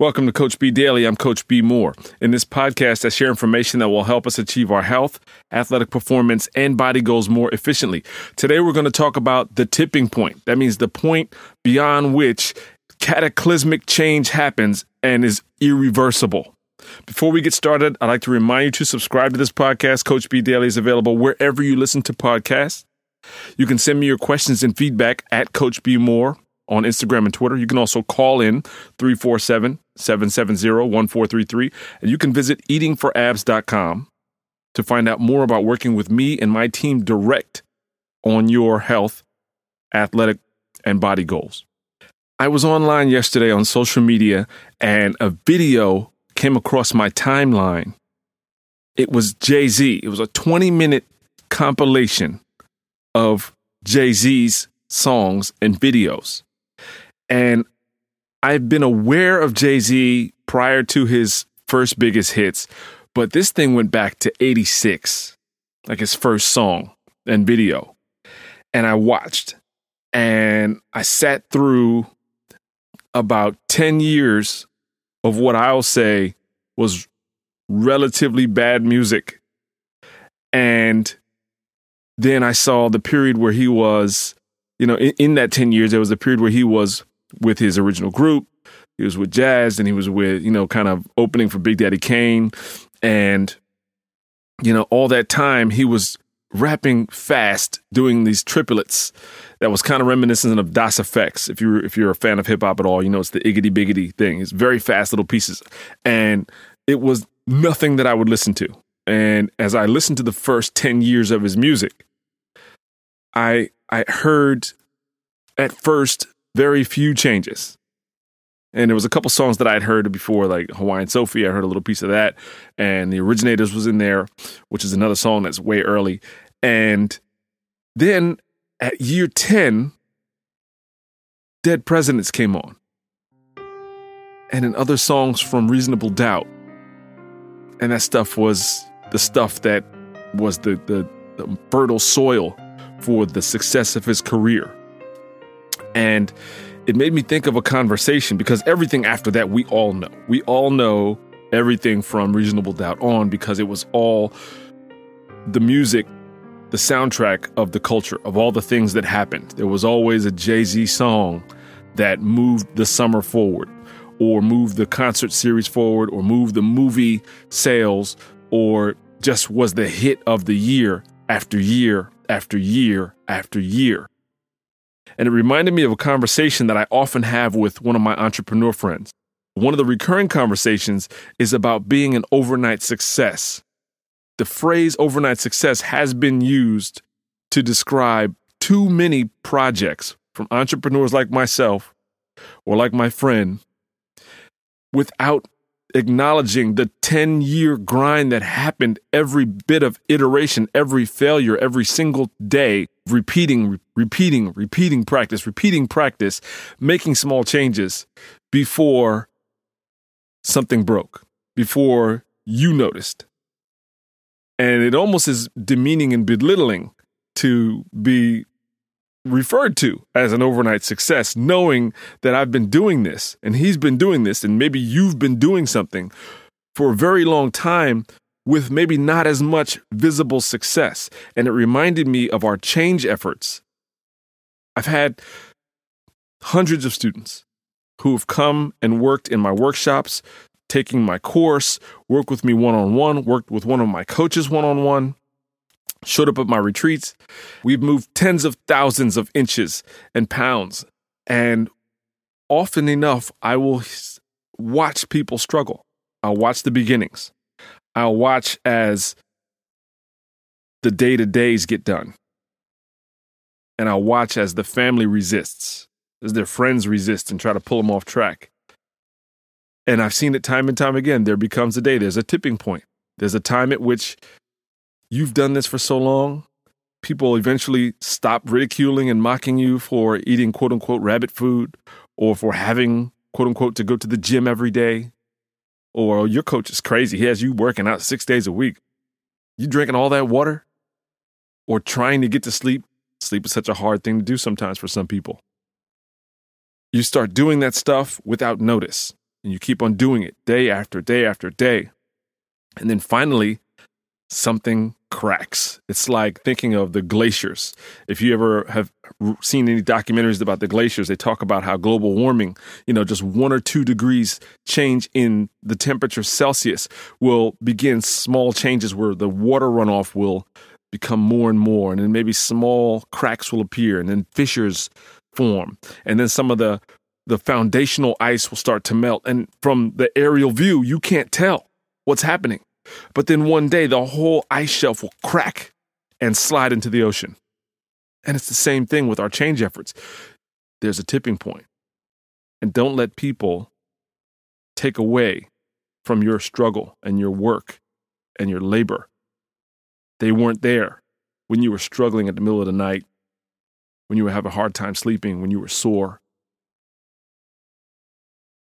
Welcome to Coach B Daily. I'm Coach B Moore. In this podcast, I share information that will help us achieve our health, athletic performance, and body goals more efficiently. Today, we're going to talk about the tipping point. That means the point beyond which cataclysmic change happens and is irreversible. Before we get started, I'd like to remind you to subscribe to this podcast. Coach B Daily is available wherever you listen to podcasts. You can send me your questions and feedback at Coach B Moore on Instagram and Twitter. You can also call in 347 770 1433. And you can visit eatingforabs.com to find out more about working with me and my team direct on your health, athletic, and body goals. I was online yesterday on social media and a video came across my timeline. It was Jay Z. It was a 20 minute compilation of Jay Z's songs and videos. And I've been aware of Jay Z prior to his first biggest hits, but this thing went back to 86, like his first song and video. And I watched and I sat through about 10 years of what I'll say was relatively bad music. And then I saw the period where he was, you know, in, in that 10 years, there was a period where he was with his original group. He was with Jaz and he was with, you know, kind of opening for Big Daddy Kane. And, you know, all that time he was rapping fast, doing these triplets that was kind of reminiscent of Das EFX. If you're if you're a fan of hip hop at all, you know it's the iggity biggity thing. It's very fast little pieces. And it was nothing that I would listen to. And as I listened to the first 10 years of his music, I I heard at first very few changes. And there was a couple songs that I had heard before, like Hawaiian Sophie. I heard a little piece of that, and the Originators was in there, which is another song that's way early. And then at year ten, Dead Presidents came on, and then other songs from Reasonable Doubt, and that stuff was the stuff that was the the, the fertile soil for the success of his career. And it made me think of a conversation because everything after that we all know. We all know everything from Reasonable Doubt on because it was all the music, the soundtrack of the culture, of all the things that happened. There was always a Jay Z song that moved the summer forward, or moved the concert series forward, or moved the movie sales, or just was the hit of the year after year after year after year. And it reminded me of a conversation that I often have with one of my entrepreneur friends. One of the recurring conversations is about being an overnight success. The phrase overnight success has been used to describe too many projects from entrepreneurs like myself or like my friend without acknowledging the 10 year grind that happened every bit of iteration, every failure, every single day, repeating, re- repeating, repeating practice, repeating practice, making small changes before something broke, before you noticed. And it almost is demeaning and belittling to be referred to as an overnight success, knowing that I've been doing this and he's been doing this, and maybe you've been doing something for a very long time with maybe not as much visible success. And it reminded me of our change efforts. I've had hundreds of students who have come and worked in my workshops, taking my course, worked with me one on one, worked with one of my coaches one on one showed up at my retreats. We've moved tens of thousands of inches and pounds. And often enough, I will watch people struggle. I'll watch the beginnings. I'll watch as the day to days get done. And I'll watch as the family resists, as their friends resist and try to pull them off track. And I've seen it time and time again. There becomes a day, there's a tipping point. There's a time at which you've done this for so long, people eventually stop ridiculing and mocking you for eating quote unquote rabbit food or for having quote unquote to go to the gym every day. Or your coach is crazy. He has you working out six days a week. You drinking all that water or trying to get to sleep. Sleep is such a hard thing to do sometimes for some people. You start doing that stuff without notice. And you keep on doing it day after day after day. And then finally, something cracks. It's like thinking of the glaciers. If you ever have seen any documentaries about the glaciers, they talk about how global warming, you know, just one or two degrees change in the temperature Celsius will begin small changes where the water runoff will become more and more, and then maybe small cracks will appear, and then fissures form, and then some of the the foundational ice will start to melt. And from the aerial view, you can't tell what's happening. But then one day, the whole ice shelf will crack and slide into the ocean. And it's the same thing with our change efforts. There's a tipping point. And don't let people take away from your struggle and your work and your labor. They weren't there when you were struggling at the middle of the night, when you were having a hard time sleeping, when you were sore.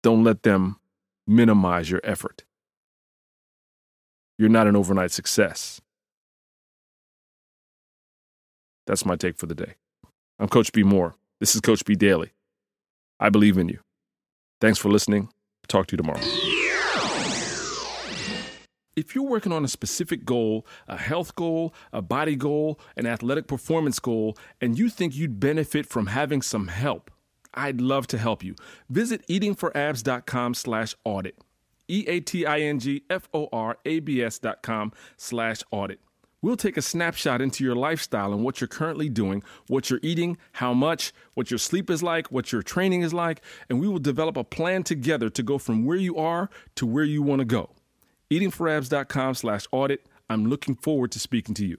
Don't let them minimize your effort you're not an overnight success. That's my take for the day. I'm Coach B. Moore. This is Coach B Daily. I believe in you. Thanks for listening. Talk to you tomorrow. If you're working on a specific goal, a health goal, a body goal, an athletic performance goal, and you think you'd benefit from having some help, I'd love to help you. Visit eatingforabs.com slash audit. E-A-T-I-N-G-F-O-R-A-B-S dot com slash audit. We'll take a snapshot into your lifestyle and what you're currently doing, what you're eating, how much, what your sleep is like, what your training is like, and we will develop a plan together to go from where you are to where you want to go. Eatingforabs.com slash audit. I'm looking forward to speaking to you.